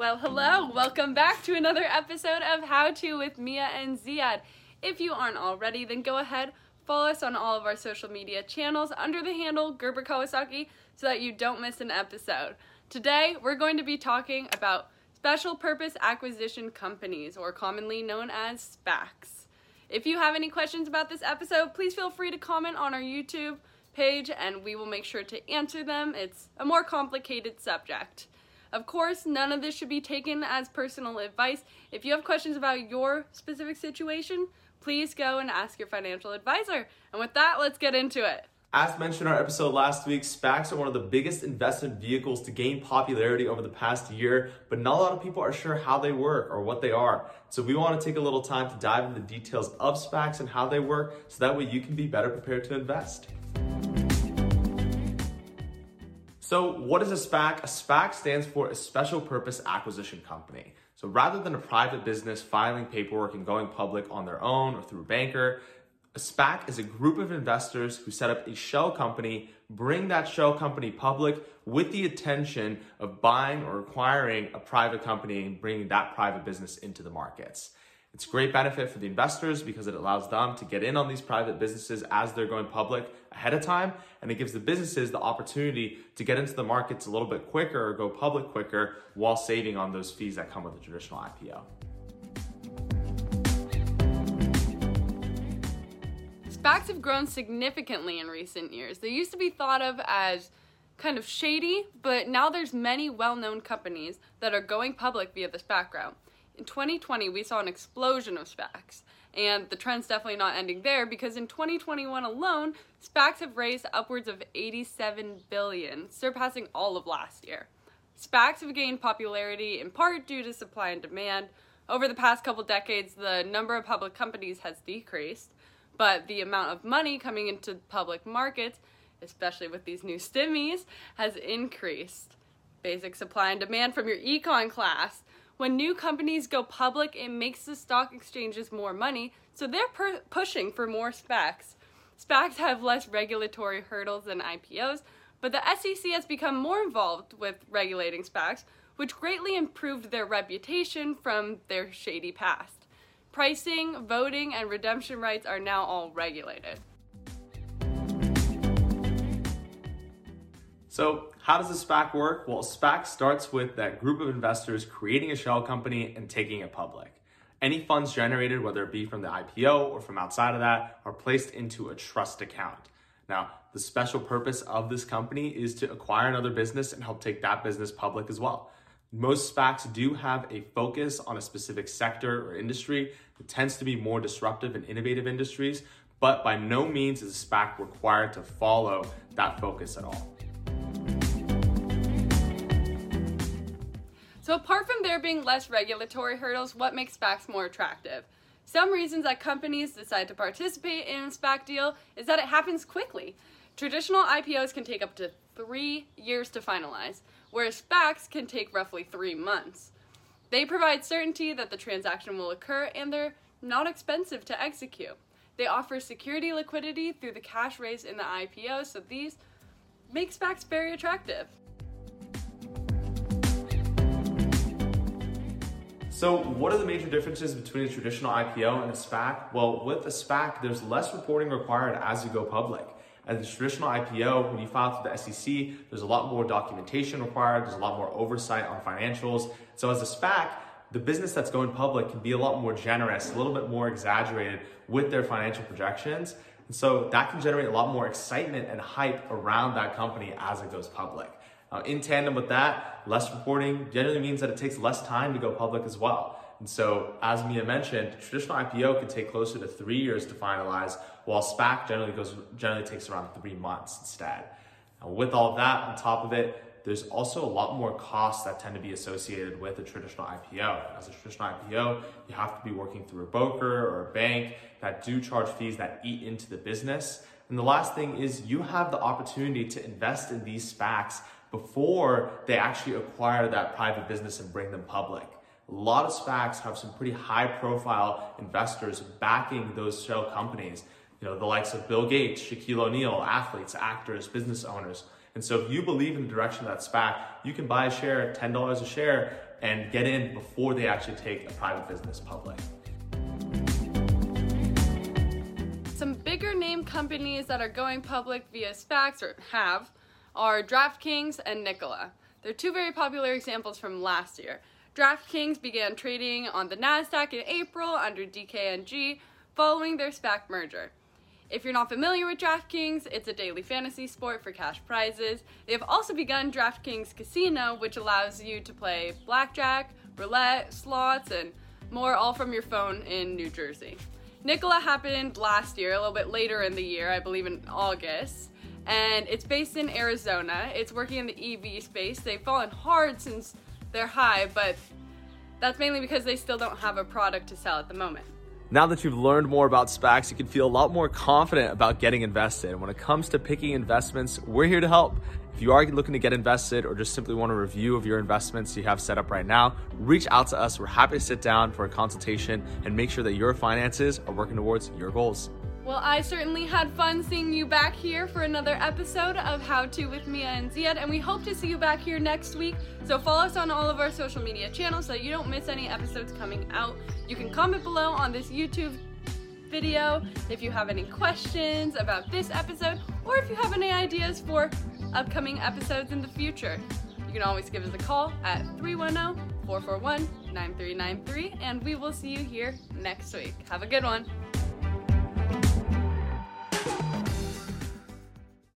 Well, hello. Welcome back to another episode of How To with Mia and Ziad. If you aren't already, then go ahead, follow us on all of our social media channels under the handle Gerber Kawasaki so that you don't miss an episode. Today, we're going to be talking about special purpose acquisition companies, or commonly known as SPACs. If you have any questions about this episode, please feel free to comment on our YouTube page and we will make sure to answer them. It's a more complicated subject. Of course, none of this should be taken as personal advice. If you have questions about your specific situation, please go and ask your financial advisor. And with that, let's get into it. As mentioned in our episode last week, SPACs are one of the biggest investment vehicles to gain popularity over the past year, but not a lot of people are sure how they work or what they are. So we want to take a little time to dive into the details of SPACs and how they work so that way you can be better prepared to invest. So, what is a SPAC? A SPAC stands for a special purpose acquisition company. So, rather than a private business filing paperwork and going public on their own or through a banker, a SPAC is a group of investors who set up a shell company, bring that shell company public with the intention of buying or acquiring a private company and bringing that private business into the markets. It's great benefit for the investors because it allows them to get in on these private businesses as they're going public ahead of time. And it gives the businesses the opportunity to get into the markets a little bit quicker or go public quicker while saving on those fees that come with a traditional IPO. SPACs have grown significantly in recent years. They used to be thought of as kind of shady, but now there's many well-known companies that are going public via this background in 2020, we saw an explosion of SPACs. And the trend's definitely not ending there because in 2021 alone, SPACs have raised upwards of 87 billion, surpassing all of last year. SPACs have gained popularity in part due to supply and demand. Over the past couple decades, the number of public companies has decreased, but the amount of money coming into public markets, especially with these new stimmies, has increased. Basic supply and demand from your econ class when new companies go public, it makes the stock exchanges more money, so they're per- pushing for more SPACs. SPACs have less regulatory hurdles than IPOs, but the SEC has become more involved with regulating SPACs, which greatly improved their reputation from their shady past. Pricing, voting, and redemption rights are now all regulated. So, how does a SPAC work? Well, a SPAC starts with that group of investors creating a shell company and taking it public. Any funds generated, whether it be from the IPO or from outside of that, are placed into a trust account. Now, the special purpose of this company is to acquire another business and help take that business public as well. Most SPACs do have a focus on a specific sector or industry. It tends to be more disruptive and innovative industries, but by no means is a SPAC required to follow that focus at all. So, apart from there being less regulatory hurdles, what makes SPACs more attractive? Some reasons that companies decide to participate in a SPAC deal is that it happens quickly. Traditional IPOs can take up to three years to finalize, whereas SPACs can take roughly three months. They provide certainty that the transaction will occur and they're not expensive to execute. They offer security liquidity through the cash raised in the IPO, so these make SPACs very attractive. So, what are the major differences between a traditional IPO and a SPAC? Well, with a SPAC, there's less reporting required as you go public. As a traditional IPO, when you file through the SEC, there's a lot more documentation required, there's a lot more oversight on financials. So, as a SPAC, the business that's going public can be a lot more generous, a little bit more exaggerated with their financial projections. And so that can generate a lot more excitement and hype around that company as it goes public. Uh, in tandem with that, less reporting generally means that it takes less time to go public as well. And so, as Mia mentioned, traditional IPO can take closer to three years to finalize, while SPAC generally goes generally takes around three months instead. With all of that on top of it, there's also a lot more costs that tend to be associated with a traditional IPO. As a traditional IPO, you have to be working through a broker or a bank that do charge fees that eat into the business. And the last thing is you have the opportunity to invest in these SPACs before they actually acquire that private business and bring them public. A lot of SPACs have some pretty high profile investors backing those shell companies. You know, the likes of Bill Gates, Shaquille O'Neal, athletes, actors, business owners. And so if you believe in the direction of that SPAC, you can buy a share at $10 a share and get in before they actually take a private business public. Some bigger name companies that are going public via SPACs or have are DraftKings and Nikola. They're two very popular examples from last year. DraftKings began trading on the NASDAQ in April under DKNG following their SPAC merger. If you're not familiar with DraftKings, it's a daily fantasy sport for cash prizes. They have also begun DraftKings Casino, which allows you to play blackjack, roulette, slots, and more all from your phone in New Jersey. Nikola happened last year, a little bit later in the year, I believe in August, and it's based in Arizona. It's working in the EV space. They've fallen hard since their high, but that's mainly because they still don't have a product to sell at the moment. Now that you've learned more about SPACs, you can feel a lot more confident about getting invested. When it comes to picking investments, we're here to help. If you are looking to get invested or just simply want a review of your investments you have set up right now, reach out to us. We're happy to sit down for a consultation and make sure that your finances are working towards your goals. Well, I certainly had fun seeing you back here for another episode of How To with Mia and Ziad, and we hope to see you back here next week. So follow us on all of our social media channels so you don't miss any episodes coming out. You can comment below on this YouTube video if you have any questions about this episode or if you have any ideas for upcoming episodes in the future. You can always give us a call at 310 441 9393, and we will see you here next week. Have a good one.